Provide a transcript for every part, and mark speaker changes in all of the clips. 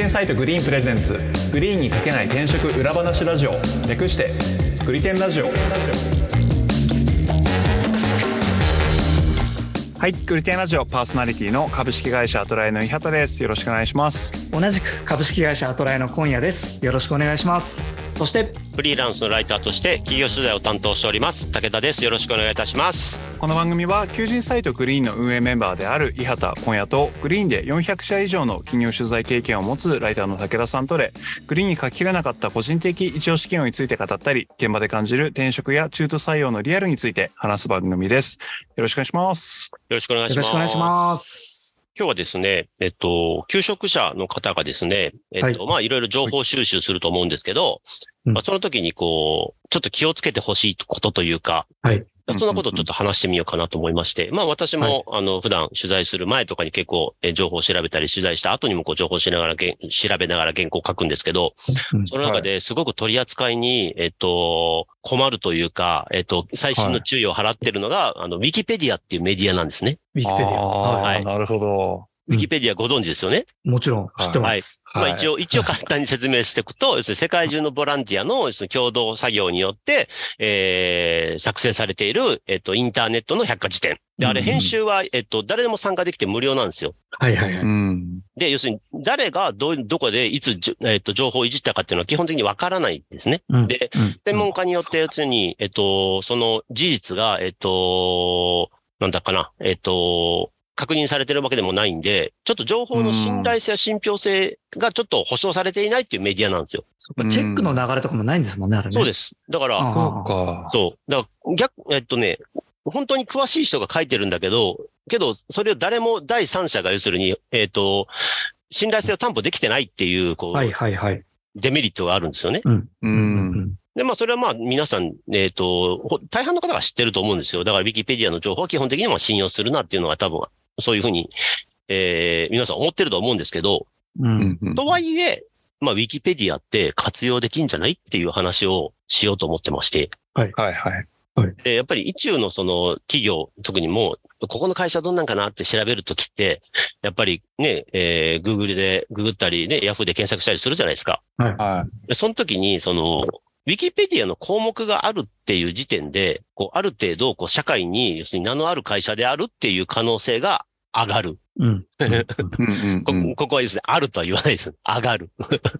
Speaker 1: 人サイト Greenプレゼンツ。 Greenに書けない転職裏話ラジオ。略してグリテンラジオ。はいグリテンラジオパーソナリティの株式会社アトライの伊畑です。よろしくお願いします。
Speaker 2: 同じく株式会社アトライの今夜です。よろしくお願いしますそして
Speaker 3: フリーランスのライターとして企業取材を担当しております武田です。よろしくお願いいたします。
Speaker 1: この番組は求人サイト Greenの運営メンバーである伊畑今夜と Greenで400社以上の企業取材経験を持つライターの武田さんとでグリーンに書ききれなかった個人的一押し企業について語ったり現場で感じる転職や中途採用のリアルについて話す番組です。よろしくお願いします。
Speaker 3: よろしくお願いします今日はですね、えっと、求職者の方がですね、えっと、はい、まあ、いろいろ情報収集すると思うんですけど、まあ、その時にこう、ちょっと気をつけてほしいことというか、はい。そんなことをちょっと話してみようかなと思いまして、まあ私も、はい、あの、普段取材する前とかに結構、え情報を調べたり、取材した後にもこう情報しながら、調べながら原稿を書くんですけど、その中ですごく取り扱いに、えっと、困るというか、えっと、最新の注意を払ってるのが、あの、ウィキペディアっていうメディアなんですね。
Speaker 2: ウィキペディア。
Speaker 1: はい。なるほど。
Speaker 3: ウィキペディアご存知ですよね、
Speaker 2: うん、もちろん知ってます。
Speaker 3: はい。まあ一応、一応簡単に説明していくと、要するに世界中のボランティアの要するに共同作業によって、えー、作成されている、えっと、インターネットの百科事典。で、あれ編集は、えっと、誰でも参加できて無料なんですよ。
Speaker 2: はいはいはい。
Speaker 3: で、要するに、誰がど、どこで、いつ、えっと、情報をいじったかっていうのは基本的にわからないんですね。うん、で、専門家によって、要するに、えっと、その事実が、えっと、なんだかな、えっと、確認されてるわけでもないんで、ちょっと情報の信頼性や信憑性がちょっと保証されていないっていうメディアなんですよ。
Speaker 2: チェックの流れとかもないんですもんね、あれね。
Speaker 3: そうです。だから、
Speaker 1: そうか。
Speaker 3: そう。だから、逆、えっとね、本当に詳しい人が書いてるんだけど、けど、それを誰も第三者が要するに、えっ、と、信頼性を担保できてないっていう、こう、
Speaker 2: はいはいはい。
Speaker 3: デメリットがあるんですよね。
Speaker 2: うん。
Speaker 3: うん。で、まあ、それはまあ、皆さん、えっ、ー、と、大半の方が知ってると思うんですよ。だから、ウィキペディアの情報は基本的には信用するなっていうのが多分そういうふうに、えー、皆さん思ってると思うんですけど、うん、とはいえ、まあ、ウィキペディアって活用できんじゃないっていう話をしようと思ってまして。
Speaker 2: はい。はいはい。はい、
Speaker 3: でやっぱり一中のその企業、特にもう、ここの会社どんなんかなって調べるときって、やっぱりね、えー、Google で、ググったりね、Yahoo で検索したりするじゃないですか。
Speaker 2: はい。はい。
Speaker 3: その時に、その、ウィキペディアの項目があるっていう時点で、こう、ある程度、こう、社会に、要するに名のある会社であるっていう可能性が上がる。
Speaker 2: うん。
Speaker 3: ここはですね、あるとは言わないです。上がる。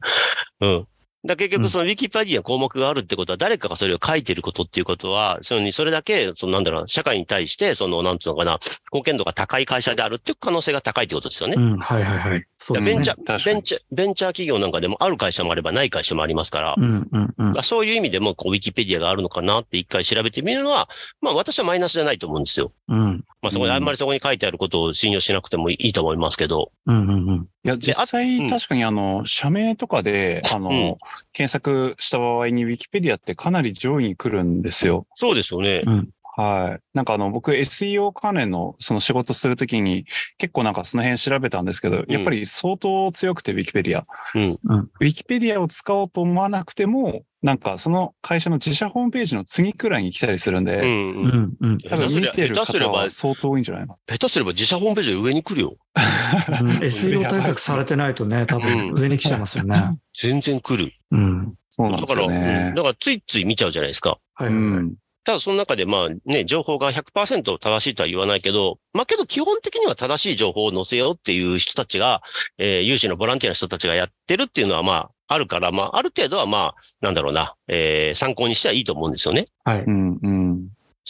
Speaker 3: うん。だ結局そのウィキペディア項目があるってことは誰かがそれを書いてることっていうことは、そのにそれだけ、そのなんだろう、社会に対して、その、なんつうのかな、貢献度が高い会社であるっていう可能性が高いってことですよね。
Speaker 2: うん、はいはいはい。
Speaker 3: そうですね。ベンチャー、ベンチャー、ベンチャー企業なんかでもある会社もあればない会社もありますから、
Speaker 2: うんうんうん、
Speaker 3: そういう意味でも、こう、ウィキペディアがあるのかなって一回調べてみるのは、まあ私はマイナスじゃないと思うんですよ。
Speaker 2: うん。
Speaker 3: まあそこで、あんまりそこに書いてあることを信用しなくてもいいと思いますけど。
Speaker 2: うんうんうん。
Speaker 1: いや、実際、確かにあの、社名とかで、あの、検索した場合に、ウィキペディアってかなり上位に来るんですよ。
Speaker 3: そうですよね。
Speaker 2: うん。
Speaker 1: はい。なんかあの、僕 SEO 関連のその仕事するときに結構なんかその辺調べたんですけど、うん、やっぱり相当強くて Wikipedia。
Speaker 3: うん。
Speaker 1: Wikipedia を使おうと思わなくても、なんかその会社の自社ホームページの次くらいに来たりするんで、
Speaker 3: うんうんうん。
Speaker 1: 多分見てる方は相当多いんじゃないの？
Speaker 3: 下手すれば自社ホームページで上に来るよ。
Speaker 2: うん、SEO 対策されてないとね、多分上に来ちゃいますよね。
Speaker 3: 全然来る。
Speaker 2: うん。
Speaker 1: そうなんですよね。
Speaker 3: だから、だからついつい見ちゃうじゃないですか。
Speaker 2: はい、はい、うん。
Speaker 3: ただその中でまあね、情報が100%正しいとは言わないけど、まあけど基本的には正しい情報を載せようっていう人たちが、えー、有志のボランティアの人たちがやってるっていうのはまあ、あるから、まあ、ある程度はまあ、なんだろうな、えー、参考にしてはいいと思うんですよね。
Speaker 2: はい。
Speaker 1: うんうん。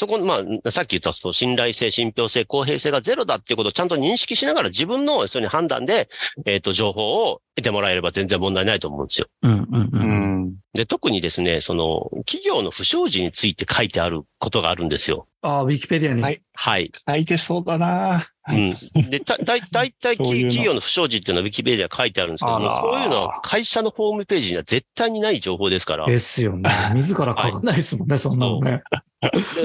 Speaker 3: そこ、まあ、さっき言ったと、信頼性、信憑性、公平性がゼロだっていうことをちゃんと認識しながら自分の、そういう判断で、えっ、ー、と、情報を得てもらえれば全然問題ないと思うんですよ。
Speaker 2: うんうんうん。
Speaker 3: で、特にですね、その、企業の不祥事について書いてあることがあるんですよ。
Speaker 2: ああ、ウィキペディアに。
Speaker 1: はい。
Speaker 3: はい。
Speaker 1: 書いてそうだな
Speaker 3: うん。で、た、だい、だいたい 企業の不祥事っていうのはウィキペディア書いてあるんですけども、こういうのは会社のホームページには絶対にない情報ですから。
Speaker 2: ですよね。自ら書かないですもんね、はい、そんなのね。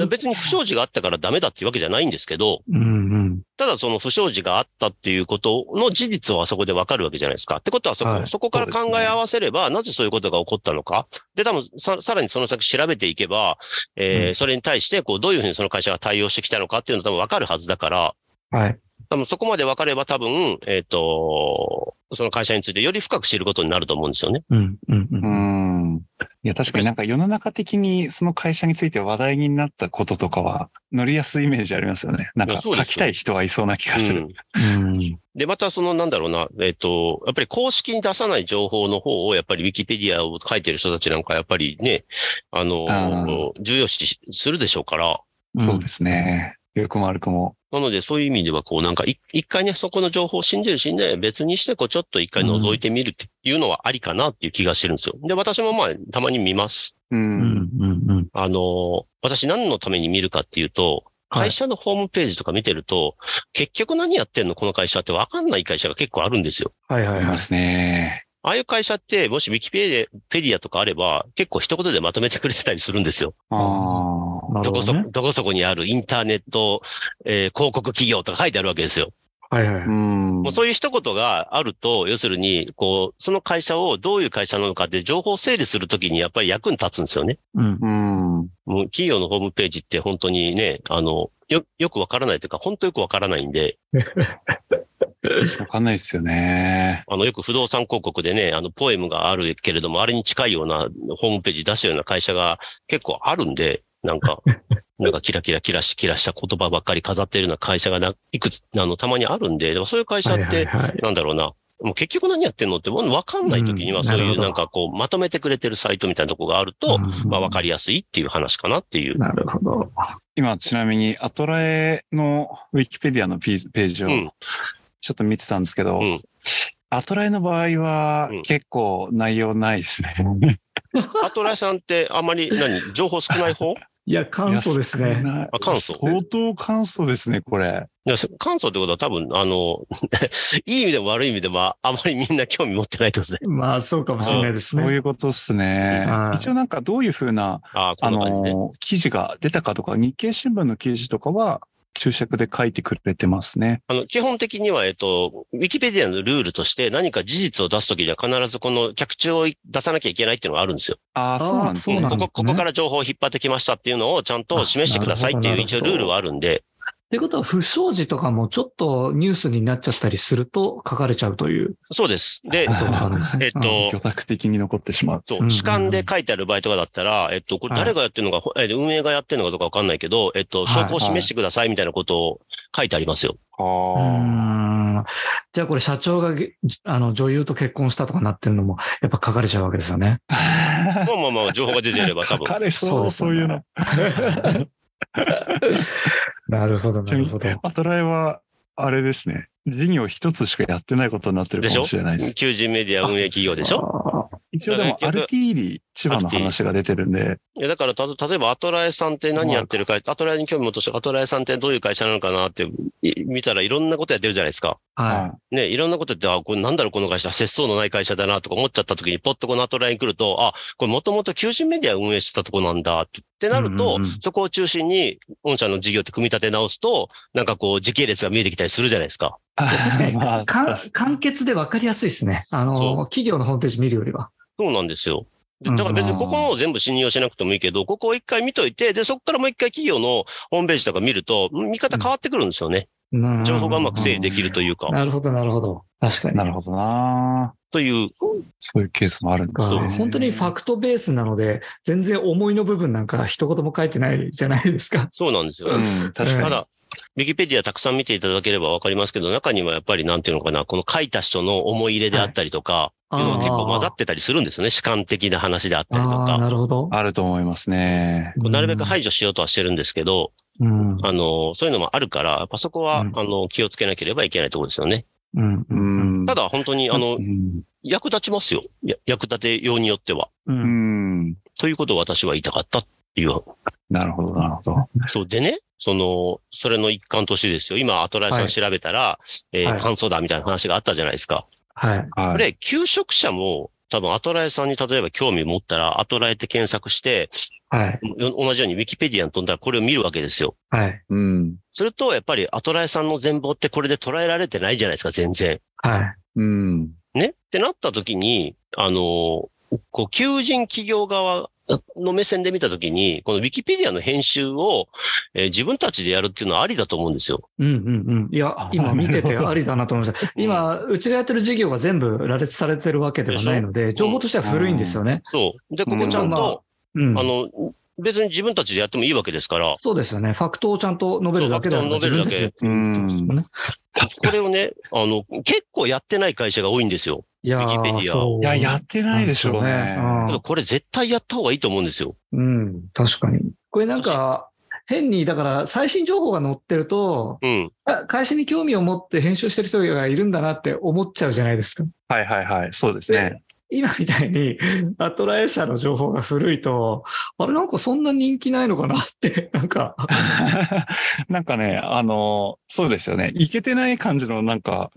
Speaker 3: 別に不祥事があったからダメだっていうわけじゃないんですけど、
Speaker 2: うんうん、
Speaker 3: ただその不祥事があったっていうことの事実はそこでわかるわけじゃないですか。ってことはそこ、はい、そこから考え合わせれば、なぜそういうことが起こったのか。で、多分さ、さらにその先調べていけば、えー、うん、それに対して、こう、どういうふうにその会社が対応してきたのかっていうの多分わかるはずだから、
Speaker 2: はい。
Speaker 3: 多分そこまで分かれば多分、えっ、ー、と、その会社についてより深く知ることになると思うんですよね。
Speaker 2: うん、うん、う。
Speaker 1: うんん。いや、確かになんか世の中的にその会社について話題になったこととかは乗りやすいイメージありますよね。なんか書きたい人はいそうな気がする。
Speaker 2: うん。
Speaker 3: で、またそのなんだろうな、えっ、と、やっぱり公式に出さない情報の方を、やっぱりウィキペディアを書いてる人たちなんかやっぱりね、あの
Speaker 1: あ
Speaker 3: 重要視するでしょうから、
Speaker 1: そうですね。よくも悪くも。
Speaker 3: なので、そういう意味では、こう、なんか、い一回ね、そこの情報を信じるしね、別にして、こう、ちょっと一回覗いてみるっていうのはありかなっていう気がしてるんですよ。で、私もまあ、たまに見ます。
Speaker 1: う。
Speaker 2: うんん、うん、うん。
Speaker 3: あの、私何のために見るかっていうと、
Speaker 2: はい
Speaker 3: 会社のホームページとか見てると、結局何やってんのこの会社ってわかんない会社が結構あるんですよ。
Speaker 2: はい、はい、はい。
Speaker 1: ありますね。
Speaker 3: ああいう会社って、もしウィキペディアとかあれば、結構一言でまとめてくれてたりするんですよ。
Speaker 1: ああ。
Speaker 3: どこそ、
Speaker 2: なるほどね。
Speaker 3: どこそこにあるインターネット、えー広告企業とか書いてあるわけですよ。
Speaker 2: はい、はい。
Speaker 1: うん。
Speaker 3: もうそういう一言があると、要するに、こう、その会社をどういう会社なのかって情報整理するときにやっぱり役に立つんですよね。
Speaker 2: うん。
Speaker 1: うん。
Speaker 3: もう企業のホームページって本当にね、あの、よ、よくわからないというか、本当よくわからないんで、
Speaker 1: わかんないですよね。
Speaker 3: あの、よく不動産広告でね、あの、ポエムがあるけれども、あれに近いようなホームページ出したような会社が結構あるんで、なんか、なんかキラキラキラし、キラした言葉ばっかり飾ってるような会社がないくつ、あの、たまにあるんで、でもそういう会社
Speaker 2: はい、はい、
Speaker 3: って、
Speaker 2: はい。
Speaker 3: なんだろうな。もう結局何やってんの？って、もうわかんない時には、そういう
Speaker 2: うんな
Speaker 3: んかこう、まとめてくれてるサイトみたいなとこがあると、まあわかりやすいっていう話かなっていう。
Speaker 2: なるほど。
Speaker 1: 今、ちなみに、アトラエのウィキペディアのページページを
Speaker 3: うん
Speaker 1: ちょっと見てたんですけど、
Speaker 3: うん
Speaker 1: アトラエの場合は
Speaker 3: うん
Speaker 1: 結構内容ないですね。
Speaker 3: アトライさんってあんまり何、情報少ない方？
Speaker 2: いや、簡素ですね。
Speaker 3: あ簡素
Speaker 1: 相当簡素ですね、これ。
Speaker 3: いやそ簡素ってことは多分、あの、いい意味でも悪い意味でもあまりみんな興味持ってないってことで。
Speaker 2: まあ、そうかもしれないです
Speaker 1: そうい
Speaker 2: ね。
Speaker 1: うことですね
Speaker 2: は。い
Speaker 1: 一応なんかどういうふうな、
Speaker 3: ああ。
Speaker 1: の、記事が出たかとか、日経新聞の記事とかは注釈で書いてくれてますね。
Speaker 3: あの、基本的には、えっと、ウィキペディアのルールとして何か事実を出すときには必ずこの脚注を出さなきゃいけないっていうのがあるんですよ。
Speaker 1: ああ、そうなんですね。
Speaker 3: ここ、ここから情報を引っ張ってきましたっていうのをちゃんと示してくださいっていう一応ルールはあるんで、
Speaker 2: ってことは、不祥事とかもちょっとニュースになっちゃったりすると書かれちゃうという
Speaker 3: そうです。で
Speaker 1: あ、
Speaker 2: こと。
Speaker 3: えっと
Speaker 1: 魚拓的に残ってしまう。
Speaker 3: そう、主観で書いてある場合とかだったら、えっと、これ誰がやってるのか、ほえ運営がやってるのかどうかわかんないけど、えっと、証拠を示してくださいみたいなことを書いてありますよ。
Speaker 2: うーんじゃあこれ社長がげあの女優と結婚したとかなってるのもやっぱ書かれちゃうわけですよね。
Speaker 3: まあまあまあ、情報が出てれば多
Speaker 1: 書
Speaker 3: 分。
Speaker 1: かれそう、
Speaker 2: そうです
Speaker 1: そういうの。
Speaker 2: なるほど、
Speaker 1: ちなみに
Speaker 2: なるほど。
Speaker 1: アトライは、あれですね。事業一つしかやってないことになってるかもしれないです。
Speaker 3: 求人メディア運営企業でしょ？
Speaker 2: あ
Speaker 1: 一応でも、アルティーリ千葉の話が出てるんで、
Speaker 3: いや、だから、た、例えば、アトラエさんって何やってるか、アトラエに興味持ってして、アトラエさんってどういう会社なのかなって、い見たらいろんなことやってるじゃないですか。
Speaker 2: ーは
Speaker 3: ね、いろんなことやって、あ、これなんだろう、この会社、節操のない会社だな、とか思っちゃった時に、ポッとこのアトラエに来ると、あ、これもともと求人メディアを運営してたとこなんだ、ってってなると、
Speaker 2: うんうんうん
Speaker 3: そこを中心に、御社の事業って組み立て直すと、なんかこう、時系列が見えてきたりするじゃないですか。
Speaker 2: 確かに
Speaker 1: まあ、
Speaker 2: 簡潔で分かりやすいですね。あ
Speaker 3: そ
Speaker 2: の、企業のホームページ見るよりは。
Speaker 3: そうなんですよ。だから別にここを全部信用しなくてもいいけど、ここを一回見といて、で、そこからもう一回企業のホームページとか見ると、見方変わってくるんですよね。情報がうまく整理できるというか、
Speaker 2: なるほど、なるほど。確かに。
Speaker 1: なるほどな
Speaker 3: という、
Speaker 1: そういうケースもあるんです
Speaker 3: そう
Speaker 1: ね。
Speaker 2: 本当にファクトベースなので、全然思いの部分なんか一言も書いてないじゃないですか。
Speaker 3: そうなんですよ。
Speaker 1: うん、確かに。
Speaker 3: ただ、ウィキペディアたくさん見ていただければわかりますけど、中にはやっぱりなんていうのかな、この書いた人の思い入れであったりとか、
Speaker 2: はい
Speaker 3: いうのが結構混ざってたりするんですよね。主観的な話であったりとか。
Speaker 2: なるほど。
Speaker 1: あると思いますね。
Speaker 3: なるべく排除しようとはしてるんですけど、
Speaker 2: うん。
Speaker 3: あの、そういうのもあるから、やっぱそこは、
Speaker 2: うん
Speaker 3: あの、気をつけなければいけないところですよね。
Speaker 2: うん。
Speaker 1: う
Speaker 2: うん。
Speaker 1: ん。
Speaker 3: ただ、本当に、あの
Speaker 1: う、ん、
Speaker 3: 役立ちますよ。や役立てようによっては。
Speaker 2: う。
Speaker 1: うんん。
Speaker 3: ということを私は言いたかったっていう。
Speaker 1: なるほど、なるほど。
Speaker 3: そうでね、その、それの一環としてですよ。今、アトライさん調べたら、えー
Speaker 2: はい
Speaker 3: 感想だみたいな話があったじゃないですか。
Speaker 2: はい。
Speaker 1: はい。
Speaker 3: これ、求職者も、多分、アトライさんに例えば興味持ったら、アトライって検索して、
Speaker 2: はい。
Speaker 3: よ同じようにウィキペディアに飛んだらこれを見るわけですよ。
Speaker 2: はい。
Speaker 1: うん。
Speaker 3: すると、やっぱりアトライさんの全貌ってこれで捉えられてないじゃないですか、全然。
Speaker 2: はい。
Speaker 1: うん。
Speaker 3: ね？ってなった時に、あの、こう、求人企業側の目線で見たときに、このウィキペディアの編集を、えー、自分たちでやるっていうのはありだと思うんですよ。
Speaker 2: うんうんうん。いや、今見ててありだなと思いました。今、うちがやってる事業が全部羅列されてるわけではないので、情報としては古いんですよね。
Speaker 3: そう。で、ここちゃんと、うん、あの、別に自分たちでやってもいいわけですから。
Speaker 2: そうですよね。ファクトをちゃんと述べるだけで
Speaker 3: 述べるだけ。うん。これをね、あの、結構やってない会社が多いんですよ。
Speaker 2: いや
Speaker 3: ウィキペディ
Speaker 1: ア。いや、やってないでしょうね。
Speaker 3: これ絶対やった方がいいと思うんですよ。
Speaker 2: うん、確かに。これなんか、変に、だから最新情報が載ってると、うん、会社に興味を持って編集してる人がいるんだなって思っちゃうじゃないですか。
Speaker 1: はいはいはい。そうですね。
Speaker 2: 今みたいに、アトラエ社の情報が古いと、あれなんかそんな人気ないのかなって、なんか。
Speaker 1: なんかね、あの、そうですよね。いけてない感じのなんか、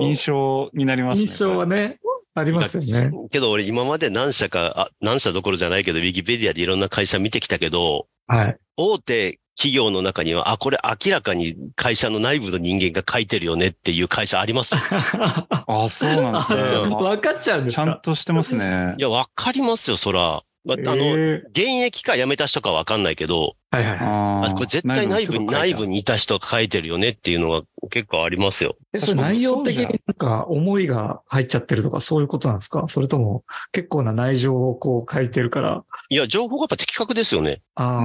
Speaker 1: 印象になります
Speaker 2: ね。印象はね。ありますよね。
Speaker 3: けど俺今まで何社か、あ、何社どころじゃないけど、ウィキペディアでいろんな会社見てきたけど、
Speaker 2: はい。
Speaker 3: 大手企業の中には、あ、これ明らかに会社の内部の人間が書いてるよねっていう会社あります？
Speaker 1: あ、そうなんですね。
Speaker 2: 分かっちゃうんです
Speaker 1: か？ちゃんとしてますね。
Speaker 3: いや、わかりますよ、そら。まあ、あの、現役か辞めた人かわかんないけど、
Speaker 2: はいはいはい。
Speaker 3: あこれ絶対内部に、内部にいた人が書いてるよねっていうのが結構ありますよ。
Speaker 2: え、それ内容的になんか思いが入っちゃってるとかそういうことなんですか？それとも結構な内情をこう書いてるから。
Speaker 3: いや、情報がやっぱ的確ですよね。
Speaker 2: あ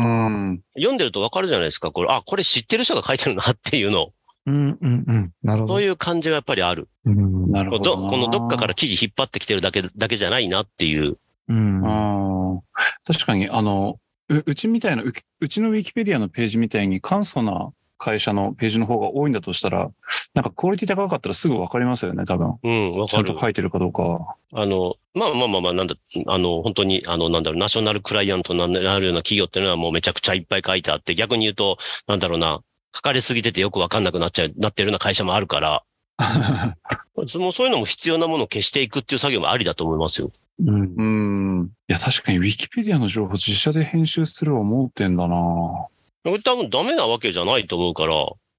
Speaker 3: 読んでるとわかるじゃないですか。これ、あ、これ知ってる人が書いてるなっていうの。
Speaker 2: うんうんうん。なるほど。
Speaker 3: そういう感じがやっぱりある。
Speaker 2: うん、なるほど。
Speaker 3: このどっかから記事引っ張ってきてるだけ、だけじゃないなっていう。
Speaker 2: うん。
Speaker 1: 確かに、あの、ううちみたいなう、うちのウィキペディアのページみたいに簡素な会社のページの方が多いんだとしたら、なんかクオリティ高かったらすぐ分かりますよね、多分。
Speaker 3: うん、
Speaker 1: わかる。ちゃんと書いてるかどうか。
Speaker 3: あの、まあまあまあまあ、なんだ、あの、本当に、あの、なんだろう、ナショナルクライアントになるような企業っていうのはもうめちゃくちゃいっぱい書いてあって、逆に言うと、なんだろうな、書かれすぎててよくわかんなくなっちゃう、なってるような会社もあるから、そ のそういうのも必要なものを消していくっていう作業もありだと思いますよ。
Speaker 1: うん。うん。いや、確かにウィキペディアの情報自社で編集する思ってんだなこ
Speaker 3: れ多分ダメなわけじゃないと思うから。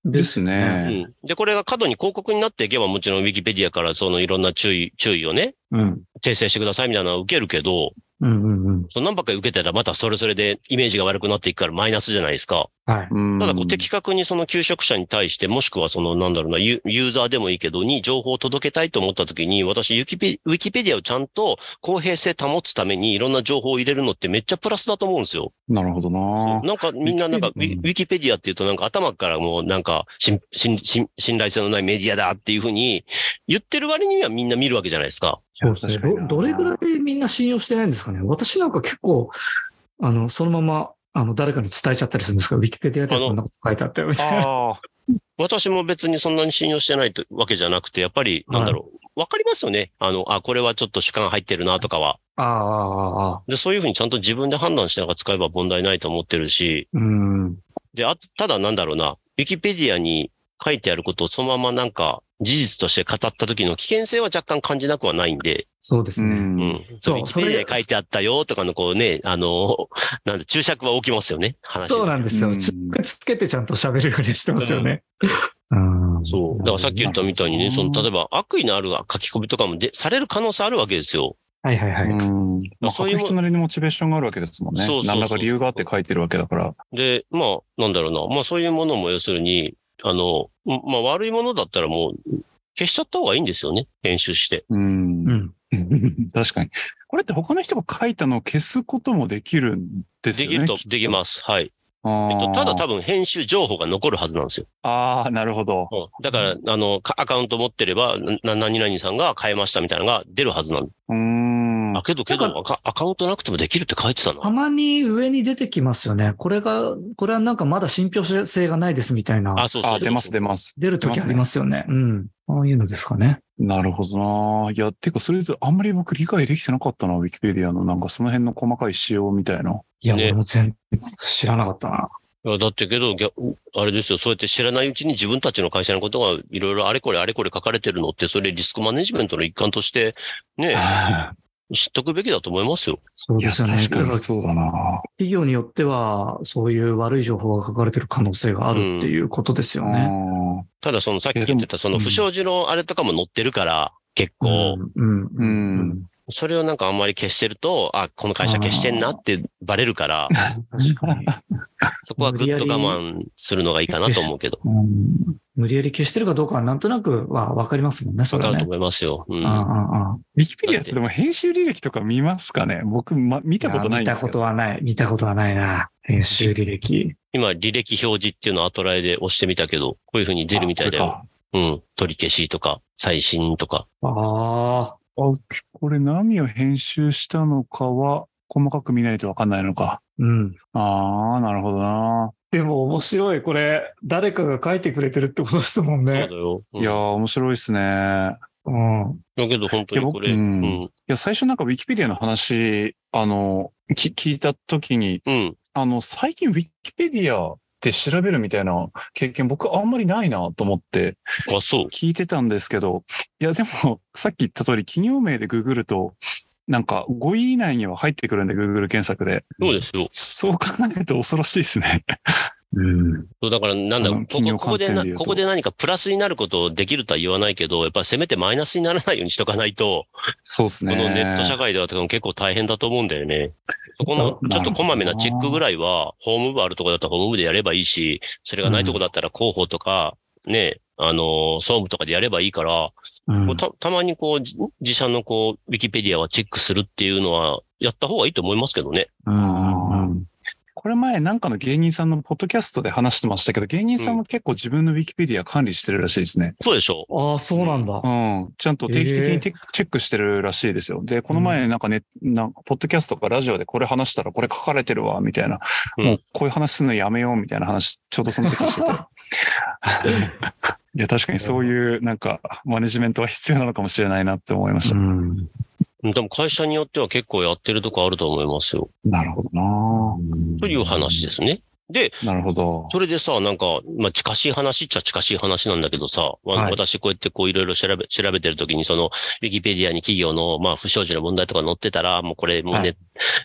Speaker 1: ですね。
Speaker 3: うん。で、これが過度に広告になっていけばもちろんウィキペディアからそのいろんな注意、注意をね、
Speaker 2: うん、
Speaker 3: 訂正してくださいみたいなのは受けるけど、
Speaker 2: うんうんうん。
Speaker 3: その何ばっかり受けてたらまたそれそれでイメージが悪くなっていくからマイナスじゃないですか。
Speaker 2: はい。
Speaker 3: ただこう的確にその求職者に対して、もしくはそのなんだろうな、ユーザーでもいいけどに情報を届けたいと思った時に、私ウィキペウィキペディアをちゃんと公平性保つためにいろんな情報を入れるのってめっちゃプラスだと思うんですよ。
Speaker 1: なるほどな
Speaker 3: なんかみんななんかウィ,、ウィキペディアっていうとなんか頭からもうなんか信頼性のないメディアだっていうふうに言ってる割にはみんな見るわけじゃないですか。
Speaker 2: そうですね。どれぐらいみんな信用してないんですかね。私なんか結構、あの、そのまま、あの、誰かに伝えちゃったりするんですか？ウィキペディアでこんなこと書いてあったよみたいな。
Speaker 3: 私も別にそんなに信用してないわけじゃなくて、やっぱり、なんだろう。わ、かりますよね。あの、あ、これはちょっと主観入ってるなとかは。
Speaker 2: ああ、ああ。
Speaker 3: で、そういうふうにちゃんと自分で判断しながら使えば問題ないと思ってるし。
Speaker 2: うん。
Speaker 3: で、あ、ただなんだろうな。ウィキペディアに書いてあることをそのままなんか事実として語った時の危険性は若干感じなくはないんで。
Speaker 2: そうですね。う
Speaker 3: ん。そう、ウィキペディアに書いてあったよとかのこうね、あの、なんで注釈は起きますよね、話。
Speaker 2: そうなんですよ。注釈つけてちゃんと喋るようにしてますよね。
Speaker 3: うん、そう。だからさっき言ったみたいにね、その、例えば悪意のある書き込みとかもで、される可能性あるわけですよ。
Speaker 2: はいはいはい。う
Speaker 1: ん。まあ、そういう人なりにモチベーションがあるわけですもんね。そうそう何らか理由があって書いてるわけだから。
Speaker 3: で、まあ、なんだろうな。まあそういうものも要するに、あの、まあ悪いものだったらもう消しちゃった方がいいんですよね。編集して。
Speaker 1: うん。確かに。これって他の人が書いたのを消すこともできるんですよね。
Speaker 3: できると、できます。はい。えっと、ただ多分編集情報が残るはずなんですよ。
Speaker 1: ああ、なるほど。
Speaker 3: だから、あの、アカウント持ってれば、な、何々さんが変えましたみたいなのが出るはずなん
Speaker 1: うん。
Speaker 3: あ、けど、けどアカ、アカウントなくてもできるって書いてたな。
Speaker 2: たまに上に出てきますよね。これが、これはなんかまだ信憑性がないですみたいな。
Speaker 3: あ、そうそう
Speaker 1: 出ます、出ます。
Speaker 2: 出るときありますよね。うん。ああいうのですかね。
Speaker 1: なるほどな。いや、てか、それとあんまり僕理解できてなかったな、ウィキペディアのなんかその辺の細かい仕様みたいな。
Speaker 2: いや、ね、俺も全然知らなかったな。
Speaker 3: いや、だってけど、あれですよ、そうやって知らないうちに自分たちの会社のことがいろいろあれこれあれこれ書かれてるのって、それリスクマネジメントの一環として、ね、知っとくべきだと思いますよ。
Speaker 2: そうですよね。
Speaker 1: 確かにそうだな。
Speaker 2: 企業によっては、そういう悪い情報が書かれてる可能性があるっていうことですよね。
Speaker 3: うん、ただ、そのさっき言ってた、その不祥事のあれとかも載ってるから、結構。
Speaker 2: うん。うん。
Speaker 3: それをなんかあんまり消してると、あ、この会社消してんなってバレるから、確かに。そこはぐっと我慢するのがいいかなと思うけど。うん、
Speaker 2: 無理やり消してるかどうかはなんとなくはわかりますもんね、
Speaker 3: それ、ね。わかると思いますよ。うん。
Speaker 1: あウィキペディアってでも編集履歴とか見ますかね？僕、ま、見たことないん
Speaker 2: です見たことはない。見たことはないな。編集履歴。
Speaker 3: 今、履歴表示っていうのをアトライで押してみたけど、こういうふうに出るみたいだよ。うん。取り消しとか、最新とか。
Speaker 2: ああ。
Speaker 1: あ、これ何を編集したのかは、細かく見ないとわかんないのか。
Speaker 2: うん。
Speaker 1: ああ、なるほどな。
Speaker 2: でも面白い。これ、誰かが書いてくれてるってことですもんね。そう
Speaker 3: だよ。
Speaker 1: うん、いや面白いっすね。
Speaker 2: うん。
Speaker 3: だけど本当にこれ。
Speaker 1: うん。いや、最初なんかウィキペディアの話、あの、き聞いたときに、
Speaker 3: うん。
Speaker 1: あの、最近ウィキペディアって調べるみたいな経験僕あんまりないなと思って
Speaker 3: あ、そう
Speaker 1: 聞いてたんですけど、いやでもさっき言った通り企業名でググるとなんか5位以内には入ってくるんで Google 検索で。
Speaker 3: そうですよ。
Speaker 1: そう考えると恐ろしいですね。
Speaker 2: うん。
Speaker 3: そうだからなんだろう、ここここでな、ここで何かプラスになることをできるとは言わないけど、やっぱりせめてマイナスにならないようにしとかないと、
Speaker 1: そうですね。
Speaker 3: このネット社会では結構大変だと思うんだよね。そこのちょっとこまめなチェックぐらいは、ホーム部あるとこだったらホーム部でやればいいし、それがないとこだったら広報とか、ね、あの、総務とかでやればいいから、うん、た、たまにこう、自社のこう、ウィキペディアはチェックするっていうのは、やった方がいいと思いますけどね。
Speaker 2: うん。
Speaker 1: これ前なんかの芸人さんのポッドキャストで話してましたけど、芸人さんも結構自分のウィキペディア管理してるらしいですね。
Speaker 3: そうでしょ
Speaker 2: ああ、そうなんだ。
Speaker 1: うん。ちゃんと定期的にチェックしてるらしいですよ。で、この前なんかね、なんかポッドキャストとかラジオでこれ話したらこれ書かれてるわ、みたいな。もうこういう話するのやめよう、みたいな話、ちょうどその時してて。いや、確かにそういうなんかマネジメントは必要なのかもしれないなって思いました。
Speaker 2: うん
Speaker 3: でも会社によっては結構やってるとこあると思いますよ。
Speaker 1: なるほどな
Speaker 3: という話ですね。で、
Speaker 1: なるほど。
Speaker 3: それでさ、なんか、まあ、近しい話っちゃ近しい話なんだけどさ、はい、私こうやってこういろいろ調べ、調べてるときに、その、ウィキペディアに企業の、まあ、不祥事の問題とか載ってたら、もうこれもうね、はい、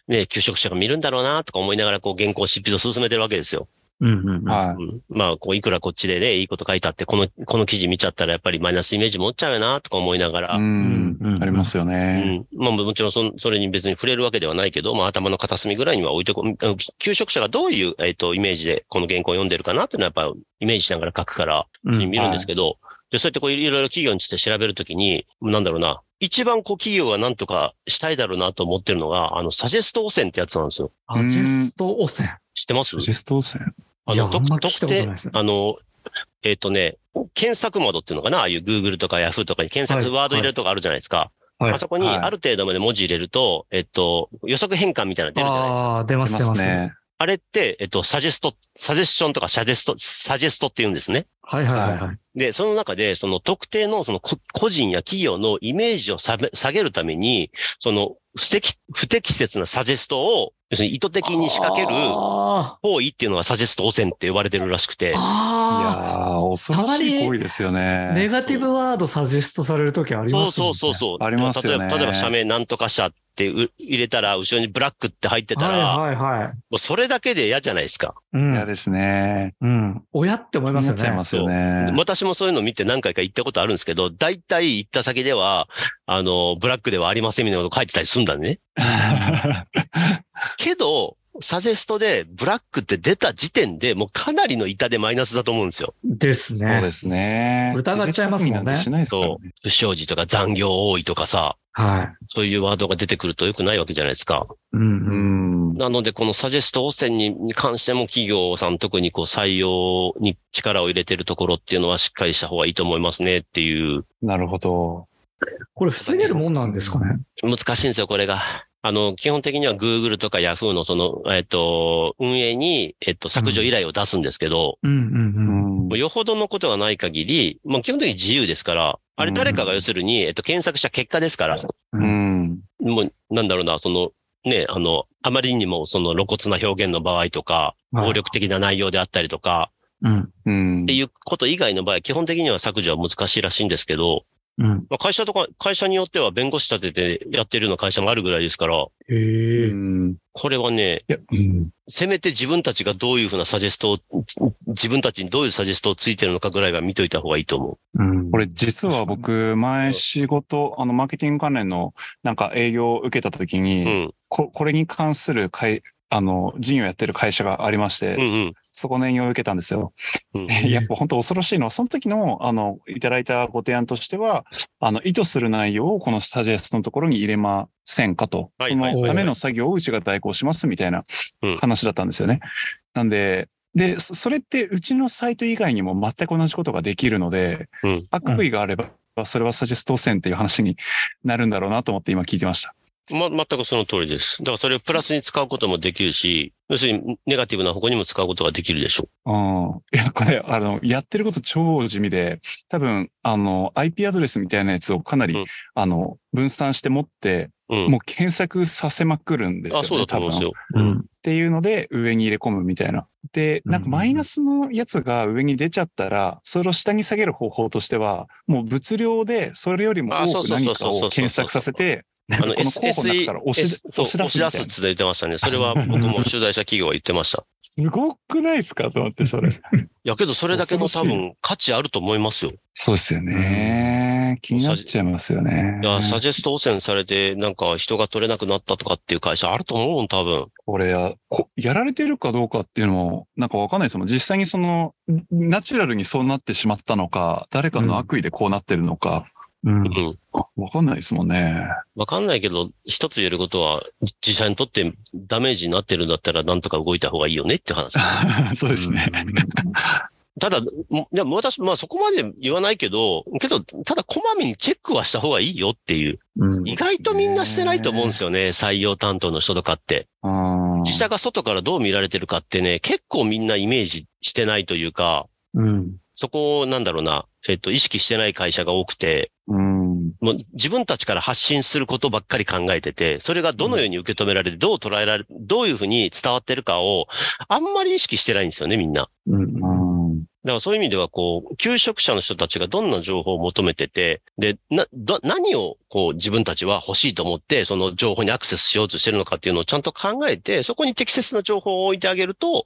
Speaker 3: ね、求職者が見るんだろうな、とか思いながら、こう、原稿執筆を進めてるわけですよ。
Speaker 2: うんうんはい。
Speaker 3: まあ、こう、いくらこっちでね、いいこと書いたって、この、この記事見ちゃったらやっぱりマイナスイメージ持っちゃうよな、とか思いながら。
Speaker 1: うん、うん、ありますよね。
Speaker 3: うん。まあ、もちろんそ、それに別に触れるわけではないけど、まあ、頭の片隅ぐらいには置いてこ、求職者がどういう、えっ、ー、と、イメージでこの原稿を読んでるかなっていうのはやっぱ、イメージしながら書くから、見るんですけど、うんはい、で、そうやってこう、いろいろ企業について調べるときに、なんだろうな、一番こう企業がなんとかしたいだろうなと思ってるのが、あの、サジェスト汚染ってやつなんですよ。
Speaker 2: サジェスト汚染
Speaker 3: 知ってます？
Speaker 1: サジェスト汚染
Speaker 3: あの、特定、あの、えっ、ー、とね、検索窓っていうのかなああいう Google とか Yahoo とかに検索ワード入れるとかあるじゃないですか。はい、あそこにある程度まで文字入れると、えっと、予測変換みたいなの出るじゃないですか。
Speaker 2: ああ、出ます出ますね。
Speaker 3: あれって、えっと、サジェスト、サジェスションとかサジェスト、サジェストって言うんですね。
Speaker 2: はいはいはい、はい。
Speaker 3: で、その中で、その特定のその個人や企業のイメージを下げるために、その不適、不適切なサジェストを要するに意図的に仕掛ける行為っていうのはサジェスト汚染って呼ばれてるらしくて。いや
Speaker 1: ー、恐ろしい行為ですよね。
Speaker 2: ネガティブワードサジェストされるときありますよね。
Speaker 3: そうそうそう
Speaker 1: ありますよね。
Speaker 3: 例えば、例えば社名なんとか社って入れたら、後ろにブラックって入ってたら、
Speaker 2: はいはいはい。も
Speaker 3: うそれだけで嫌じゃないですか。
Speaker 1: うん。嫌ですね。
Speaker 2: うん。親って思いますよね。
Speaker 1: 思ますよね。
Speaker 3: 私もそういうの見て何回か行ったことあるんですけど、大体行った先では、あの、ブラックではありませんみたいなこと書いてたりするんだね。けど、サジェストでブラックって出た時点でもうかなりの板でマイナスだと思うんですよ。
Speaker 2: ですね。
Speaker 1: そうですね。
Speaker 2: 疑っちゃいますもんね。
Speaker 1: ね
Speaker 3: そう。不祥事とか残業多いとかさ。
Speaker 2: はい。
Speaker 3: そういうワードが出てくると良くないわけじゃないですか。
Speaker 2: うん、うん。
Speaker 3: なので、このサジェスト汚染に関しても企業さん特にこう採用に力を入れてるところっていうのはしっかりした方がいいと思いますねっていう。
Speaker 1: なるほど。
Speaker 2: これ防げるもんなんですかね？
Speaker 3: 難しいんですよ、これが。あの、基本的には Google とか Yahoo のその、えっと、運営に、えっと、削除依頼を出すんですけど、
Speaker 2: うんうん
Speaker 3: うん、よほどのことがない限り、もう基本的に自由ですから、あれ誰かが要するに、えっと、検索した結果ですから、
Speaker 1: うん、
Speaker 3: もう、なんだろうな、その、ね、あの、あまりにもその露骨な表現の場合とか、暴力的な内容であったりとか、
Speaker 2: うん。
Speaker 3: っていうこと以外の場合、基本的には削除は難しいらしいんですけど、うん、まあ、会社とか、会社によっては弁護士立ててやってるような会社もあるぐらいですから。へこれはね、うん、せめて自分たちがどういうふうなサジェストを、自分たちにどういうサジェストをついてるのかぐらいは見といた方がいいと思
Speaker 1: う。うん、これ実は僕、前仕事、あの、マーケティング関連のなんか営業を受けた時に、うん、ここれに関する会、あの、事業やってる会社がありまして、うんうん、そこの営業を受けたんですよ。うん、やっぱ本当恐ろしいのは、その時の、あの、いただいたご提案としては、あの、意図する内容をこのスタジェストのところに入れませんかと。そのための作業をうちが代行しますみたいな話だったんですよね。うん、なんで、で、それってうちのサイト以外にも全く同じことができるので、うん、悪意があれば、それはサジェスト線っていう話になるんだろうなと思って今聞いてました。
Speaker 3: ま、全くその通りです。だからそれをプラスに使うこともできるし、要するにネガティブな方向にも使うことができるでしょ
Speaker 1: う。うん。いや、これ、あの、やってること超地味で、多分、あの、IP アドレスみたいなやつをかなり、うん、あの、分散して持って、うん、もう検索させまくるんですよ、ね。あ、
Speaker 3: そうだと思うんですよ。
Speaker 1: うん。っていうので、上に入れ込むみたいな。で、なんかマイナスのやつが上に出ちゃったら、それを下に下げる方法としては、もう物量でそれよりも多く何かを検索させて、あの、
Speaker 3: SE、そう、押し出すって言ってましたね。それは僕も取材した企業は言ってました。
Speaker 1: すごくないですかと思って、それ。い
Speaker 3: や、けどそれだけの多分価値あると思いますよ。
Speaker 1: そうですよね。気になっちゃいますよね。
Speaker 3: いや、サジェスト汚染されて、なんか人が取れなくなったとかっていう会社あると思う多分。
Speaker 1: これや、やられてるかどうかっていうのも、なんかわかんないですもん。実際にその、ナチュラルにそうなってしまったのか、誰かの悪意でこうなってるのか。うんうん。わかんないですもんね。
Speaker 3: わかんないけど、一つ言えることは、自社にとってダメージになってるんだったら、なんとか動いた方がいいよねって話。
Speaker 1: そうですね。
Speaker 3: ただ、でも私、まあそこまで言わないけど、けど、ただこまめにチェックはした方がいいよっていう。うん、意外とみんなしてないと思うんですよね、採用担当の人とかって。自社が外からどう見られてるかってね、結構みんなイメージしてないというか、うん、そこをなんだろうな、えっと、意識してない会社が多くて、うん、もう自分たちから発信することばっかり考えてて、それがどのように受け止められて、どう捉えられ、どういうふうに伝わってるかを、あんまり意識してないんですよね、みんな。うん、だからそういう意味では、こう、求職者の人たちがどんな情報を求めてて、で、な、ど、何を、こう、自分たちは欲しいと思って、その情報にアクセスしようとしてるのかっていうのをちゃんと考えて、そこに適切な情報を置いてあげると、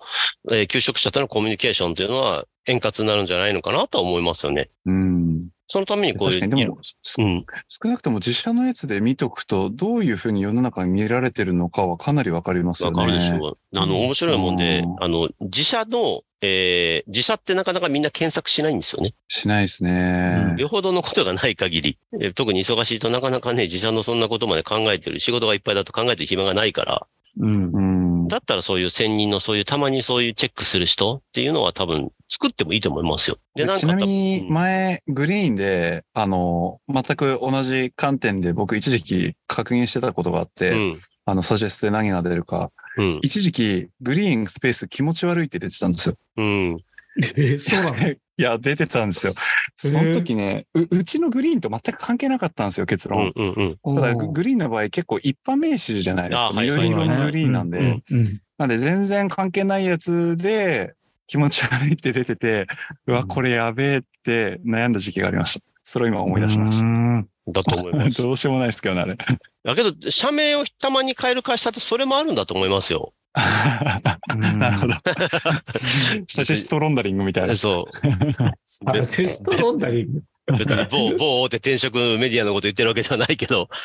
Speaker 3: えー、求職者とのコミュニケーションというのは円滑になるんじゃないのかなとは思いますよね。うん。そのためにこういう。でも、
Speaker 1: うん、少なくとも自社のやつで見とくと、どういうふうに世の中に見られてるのかはかなりわかりますよね。
Speaker 3: わかるでしょう。あの、面白いもんで、あの、自社の、えー、自社ってなかなかみんな検索しないんですよね。
Speaker 1: しないですね、
Speaker 3: うん。よほどのことがない限り、えー、特に忙しいとなかなかね、自社のそんなことまで考えてる、仕事がいっぱいだと考えてる暇がないから、うん、うん、だったらそういう専任のそういうたまにそういうチェックする人っていうのは多分作ってもいいと思いますよ。
Speaker 1: で、なんかちなみに前、グリーンで、あの、全く同じ観点で僕一時期確認してたことがあって、うん、あの、サジェストで何が出るか。うん、一時期、グリーンスペース気持ち悪いって出てたんですよ。うん。
Speaker 2: えー、そうなの？い
Speaker 1: や、出てたんですよ。その時ね、う、うちのグリーンと全く関係なかったんですよ、結論。うんうんうん、ただ、グリーンの場合結構一般名詞じゃないですか。緑色のグリーンなんで。なんで全然関係ないやつで、気持ち悪いって出てて、うわ、これやべえって悩んだ時期がありました。それを今思い出しました。
Speaker 3: だと思います。
Speaker 1: どうしようもないですけどね、あれ。
Speaker 3: だけど、社名をたまに変える会社ってそれもあるんだと思いますよ。
Speaker 1: なるほど。サジェストロンダリングみたいな。
Speaker 3: そう。
Speaker 2: サジェストロンダリング？
Speaker 3: 別に某、某大手転職メディアのこと言ってるわけではないけど。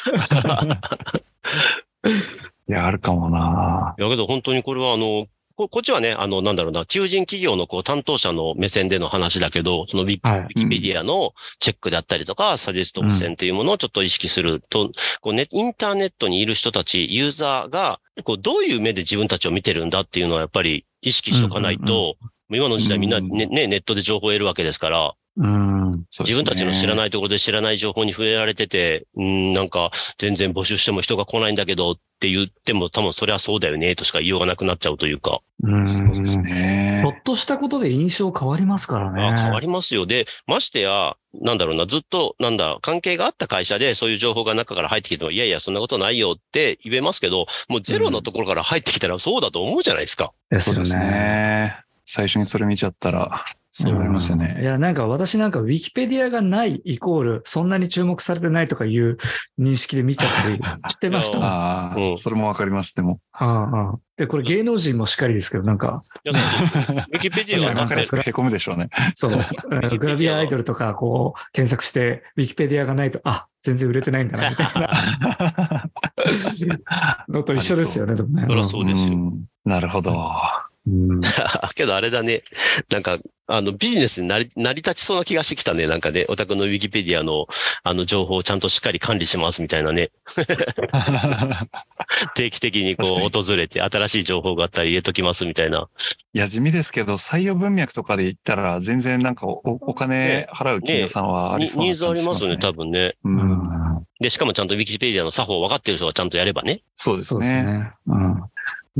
Speaker 1: いや、あるかもな。
Speaker 3: いや、けど本当にこれはあの、ここっちはね、あの、なんだろうな、求人企業のこう担当者の目線での話だけど、そのウィ,、はい、キペディアのチェックであったりとか、サジェスト線っていうものをちょっと意識すると、うん、こうね、インターネットにいる人たち、ユーザーが、こう、どういう目で自分たちを見てるんだっていうのはやっぱり意識しとかないと、今の時代みんなね、ね、ネットで情報を得るわけですから、うん、ね、自分たちの知らないところで知らない情報に触れられてて、うん、なんか全然募集しても人が来ないんだけどって言っても多分それはそうだよねとしか言いようがなくなっちゃうというか。
Speaker 2: うん、そうですね。ちょっとしたことで印象変わりますからね。
Speaker 3: あ変わりますよ。で、ましてや、なんだろうな、ずっと、なんだ、関係があった会社でそういう情報が中から入ってきても、いやいや、そんなことないよって言えますけど、もうゼロのところから入ってきたらそうだと思うじゃないですか。
Speaker 1: うん、そうですね。最初にそれ見ちゃったら。そう思いますよね。
Speaker 2: いや、なんか私なんかウィキペディアがないイコール、そんなに注目されてないとかいう認識で見ちゃったり してました
Speaker 1: ああ、うん、それもわかります、でも。
Speaker 2: ああで、これ芸能人もしっかりですけど、なんか。
Speaker 3: ウィキペディアは
Speaker 1: 分かりやすくへこむでしょうね。
Speaker 2: そう。グラビアアイドルとか、こう、検索して、ウィキペディアがないと、あ、全然売れてないんだな、みたいな。のと一緒ですよね、でもね。
Speaker 3: そりゃそうですよ。
Speaker 1: なるほど。
Speaker 3: けどあれだね。なんか、あの、ビジネスになり、成り立ちそうな気がしてきたね。なんかね、お宅のウィキペディアの、あの、情報をちゃんとしっかり管理しますみたいなね。定期的にこう、訪れて、新しい情報があったら入れときますみたいな。
Speaker 1: いや、地味ですけど、採用文脈とかで言ったら、全然なんかお、お金払う企業さんはありそうな、
Speaker 3: ね、ニーズありますね、多分ね。うん。で、しかもちゃんとウィキペディアの作法分かってる人がちゃんとやればね。
Speaker 1: そうですね。すねうん。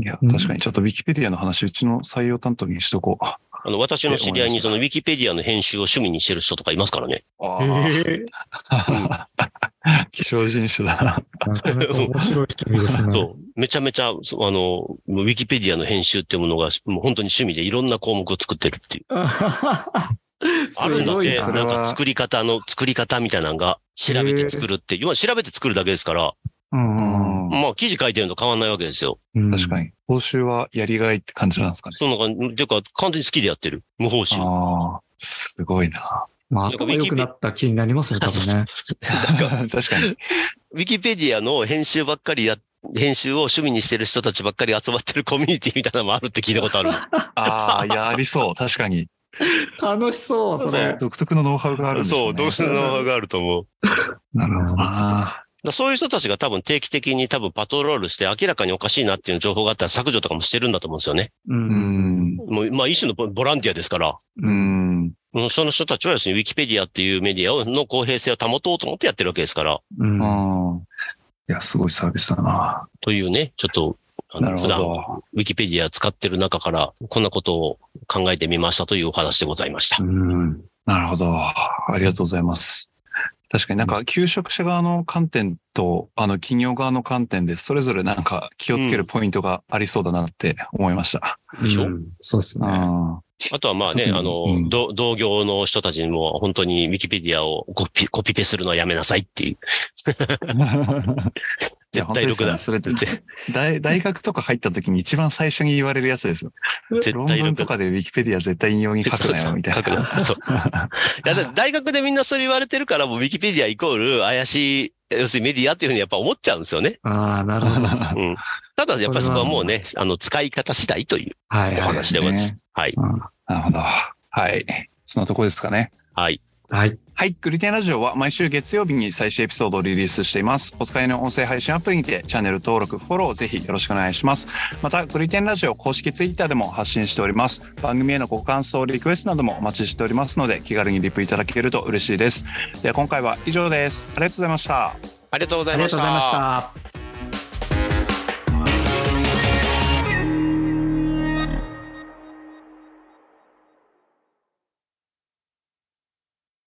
Speaker 1: いや、確かにちょっとウィキペディアの話、うちの採用担当にしとこう。
Speaker 3: あの、私の知り合いにそのウィキペディアの編集を趣味にしてる人とかいますからね。あ
Speaker 1: あ。希少人種だ。面
Speaker 2: 白い人ですね。
Speaker 3: そう。めちゃめちゃ、あの、ウィキペディアの編集っていうものが、もう本当に趣味でいろんな項目を作ってるっていう。あるんだって、なんか作り方の、作り方みたいなのが調べて作るって、要は調べて作るだけですから、うんうん、まあ、記事書いてるのと変わんないわけですよ。
Speaker 1: 確かに。報酬はやりがいって感じなんですかね。
Speaker 3: そうなんか、ていうか、完全に好きでやってる。無報酬。あ
Speaker 1: あ、すごいな。
Speaker 2: まあ、頭良くなった気になりますね、多分ね。
Speaker 1: 確かに。
Speaker 3: ウィキペディアの編集ばっかりや編集を趣味にしてる人たちばっかり集まってるコミュニティみたいなのもあるって聞いたことある。
Speaker 1: ああ、いや、ありそう。確かに。
Speaker 2: 楽しそう、それ。
Speaker 1: 独特のノウハウがあるんですね。
Speaker 3: そう、独特のノウハウがあると思う。
Speaker 1: なるほどな。
Speaker 3: そういう人たちが多分定期的に多分パトロールして明らかにおかしいなっていう情報があったら削除とかもしてるんだと思うんですよね。うん。もう、まあ一種のボランティアですから。うん。その人たちはですね、ウィキペディアっていうメディアの公平性を保とうと思ってやってるわけですから。うん。
Speaker 1: いや、すごいサービスだな。
Speaker 3: というね、ちょっと、あの普段、ウィキペディア使ってる中から、こんなことを考えてみましたというお話でございました。うん。
Speaker 1: なるほど。ありがとうございます。確かになんか、求職者側の観点と、あの、企業側の観点で、それぞれなんか気をつけるポイントがありそうだなって思いました。
Speaker 3: うん、でしょ、う
Speaker 2: ん、そうですね。
Speaker 3: あとはまあね、あの、うん、同業の人たちにも本当にウィキペディアをコピコピペするのはやめなさいっていう。絶対力だ。
Speaker 1: それって大、大学とか入った時に一番最初に言われるやつですよ。絶対論文とかでウィキペディア絶対引用に書くなよ、みたいな。そう。
Speaker 3: いや大学でみんなそれ言われてるから、もうウィキペディアイコール怪しい要するにメディアっていうふうにやっぱ思っちゃうんですよね。
Speaker 2: ああ、なるほど。うん。
Speaker 3: ただ、やっぱりそこはもうね、あの、使い方次第というお話でございます。はい。
Speaker 1: なるほど。はい。そんなとこですかね。
Speaker 3: はい。
Speaker 2: はい。
Speaker 1: はい。グリテンラジオは毎週月曜日に最新エピソードをリリースしています。お使いの音声配信アプリにてチャンネル登録、フォローぜひよろしくお願いします。また、グリテンラジオ公式ツイッターでも発信しております。番組へのご感想、リクエストなどもお待ちしておりますので、気軽にリプいただけると嬉しいです。では今回は以上です。ありがとうございました。
Speaker 3: ありがとうございました。ありがとうございました。